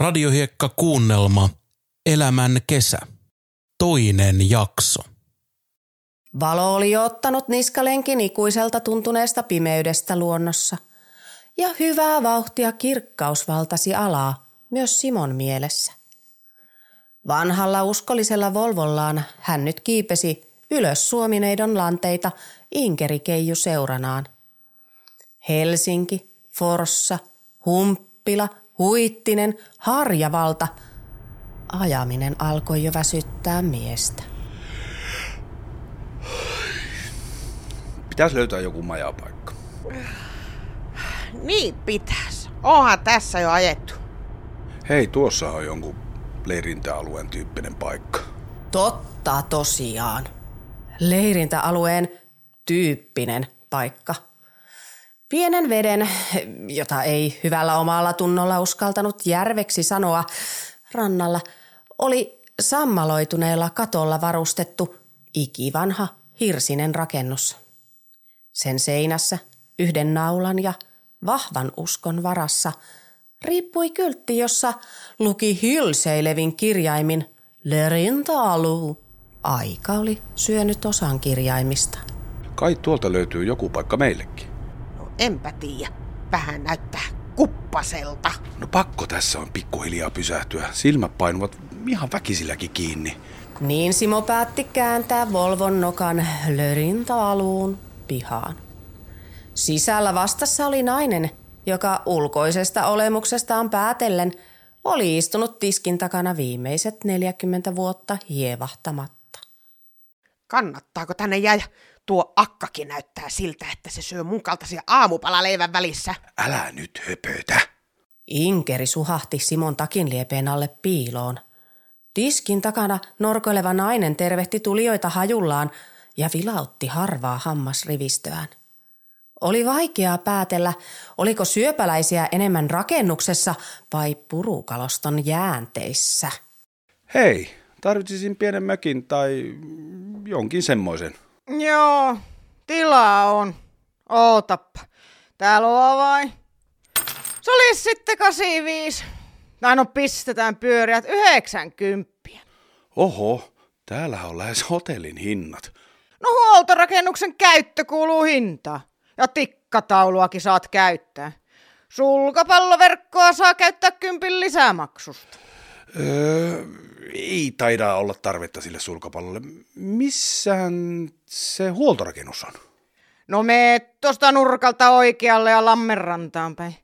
Radiohiekka kuunnelma Elämän kesä. Toinen jakso. Valo oli ottanut niskalenkin ikuiselta tuntuneesta pimeydestä luonnossa. Ja hyvää vauhtia kirkkaus valtasi alaa, myös Simon mielessä. Vanhalla uskollisella Volvollaan hän nyt kiipesi ylös Suomineidon lanteita Inkerikeiju seuranaan. Helsinki, Forssa, Humppila, Huittinen, Harjavalta. Ajaminen alkoi jo väsyttää miestä. Pitäisi löytää joku majapaikka. Niin pitäis. Onhan tässä jo ajettu. Hei, tuossa on jonkun leirintäalueen tyyppinen paikka. Totta tosiaan. Leirintäalueen tyyppinen paikka. Pienen veden, jota ei hyvällä omalla tunnolla uskaltanut järveksi sanoa, rannalla oli sammaloituneella katolla varustettu ikivanha hirsinen rakennus. Sen seinässä yhden naulan ja vahvan uskon varassa riippui kyltti, jossa luki hilseilevin kirjaimin Lerinta-aluu. Aika oli syönyt osan kirjaimista. Kai tuolta löytyy joku paikka meillekin. Enpä tiedä. Vähän näyttää kuppaselta. No pakko tässä on pikkuhiljaa pysähtyä. Silmät painuvat ihan väkisilläkin kiinni. Niin Simo päätti kääntää Volvon nokan lörinta-aluun pihaan. Sisällä vastassa oli nainen, joka ulkoisesta olemuksestaan päätellen oli istunut tiskin takana viimeiset 40 vuotta hievahtamatta. Kannattaako tänne jäädä? Tuo akkakin näyttää siltä, että se syö mun kaltaisia aamupalaleivän välissä. Älä nyt höpötä. Inkeri suhahti Simon takin liepeen alle piiloon. Tiskin takana norkoileva nainen tervehti tulijoita hajullaan ja vilautti harvaa hammasrivistöään. Oli vaikeaa päätellä, oliko syöpäläisiä enemmän rakennuksessa vai purukaloston jäänteissä. Hei, tarvitsisin pienen mökin tai jonkin semmoisen. Joo, tilaa on. Ootappa. Täällä on avain. Se olisi sitten 85. Tai no pistetään pyöriät 90. Oho, täällä on lähes hotellin hinnat. No huoltorakennuksen käyttö kuuluu hintaan. Ja tikkatauluakin saat käyttää. Sulkapalloverkkoa saa käyttää kympin lisämaksusta. Öö, ei taida olla tarvetta sille sulkapallolle. Missähän se huoltorakennus on? No me tuosta nurkalta oikealle ja Lammenrantaan päin.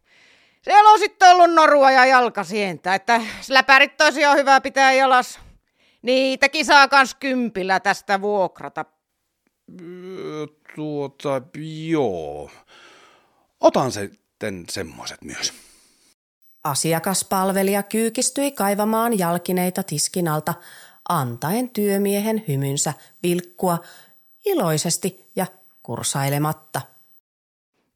Siellä on sitten ollut norua ja jalkasientä, että läpärit tosiaan hyvä pitää jalas. Niitäkin saa kans kympillä tästä vuokrata. Öö, tuota, joo. Otan sitten semmoiset myös. Asiakaspalvelija kyykistyi kaivamaan jalkineita tiskin alta, antaen työmiehen hymynsä vilkkua iloisesti ja kursailematta.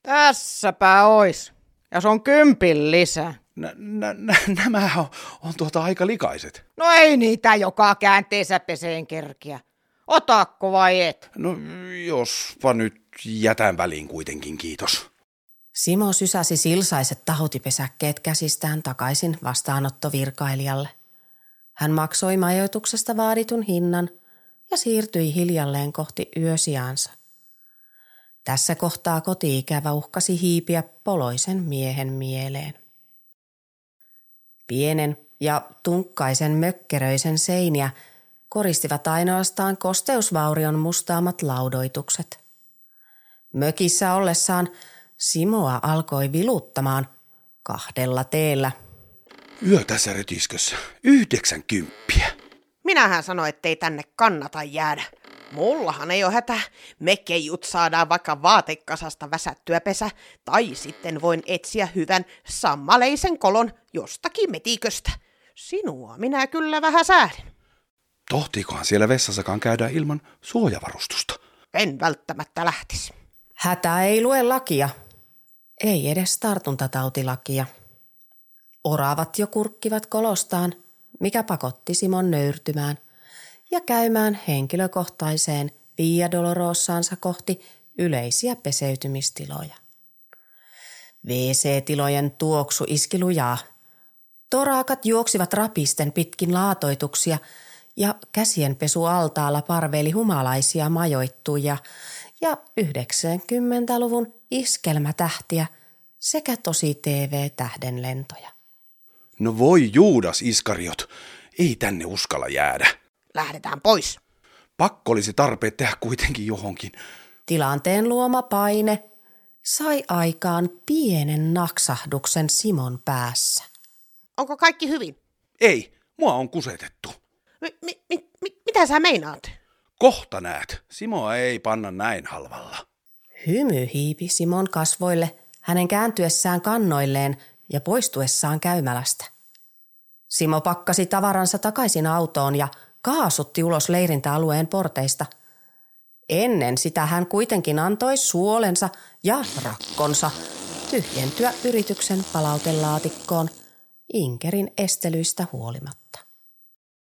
Tässäpä ois. Ja se on kympin lisää. Nä, nä, nä, nämä on, on tuota aika likaiset. No ei niitä joka käänteessä peseen kerkiä. Otaakko vai et? No jospa nyt jätän väliin kuitenkin, kiitos. Simo sysäsi silsaiset tahutipesäkkeet käsistään takaisin vastaanottovirkailijalle. Hän maksoi majoituksesta vaaditun hinnan ja siirtyi hiljalleen kohti yösiansa. Tässä kohtaa kotiikävä uhkasi hiipiä poloisen miehen mieleen. Pienen ja tunkkaisen mökkeröisen seiniä koristivat ainoastaan kosteusvaurion mustaamat laudoitukset. Mökissä ollessaan Simoa alkoi viluttamaan kahdella teellä. Yö tässä retiskössä. Yhdeksänkymppiä. Minähän sanoin, ettei tänne kannata jäädä. Mullahan ei ole hätä. Me keijut saadaan vaikka vaatekasasta väsättyä pesä, tai sitten voin etsiä hyvän sammaleisen kolon jostakin metiköstä. Sinua minä kyllä vähän säädin. Tohtiikohan siellä vessassakaan käydä ilman suojavarustusta? En välttämättä lähtisi. Hätä ei lue lakia. Ei edes tartuntatautilakia. Oravat jo kurkkivat kolostaan, mikä pakotti Simon nöyrtymään ja käymään henkilökohtaiseen Via Dolorosaansa kohti yleisiä peseytymistiloja. WC-tilojen tuoksu iski lujaa. Torakat juoksivat rapisten pitkin laatoituksia ja käsienpesu altaalla parveili humalaisia majoittuja ja 90-luvun iskelmätähtiä sekä tosi TV-tähdenlentoja. No voi Juudas Iskariot, ei tänne uskalla jäädä. Lähdetään pois. Pakko olisi tarpeet tehdä kuitenkin johonkin. Tilanteen luoma paine sai aikaan pienen naksahduksen Simon päässä. Onko kaikki hyvin? Ei, mua on kusetettu. Mi- mi- mi- mi- mitä sä meinaat? Kohta näet, Simoa ei panna näin halvalla. Hymy hiipi Simon kasvoille hänen kääntyessään kannoilleen ja poistuessaan käymälästä. Simo pakkasi tavaransa takaisin autoon ja kaasutti ulos leirintäalueen porteista. Ennen sitä hän kuitenkin antoi suolensa ja rakkonsa tyhjentyä yrityksen palautelaatikkoon Inkerin estelyistä huolimatta.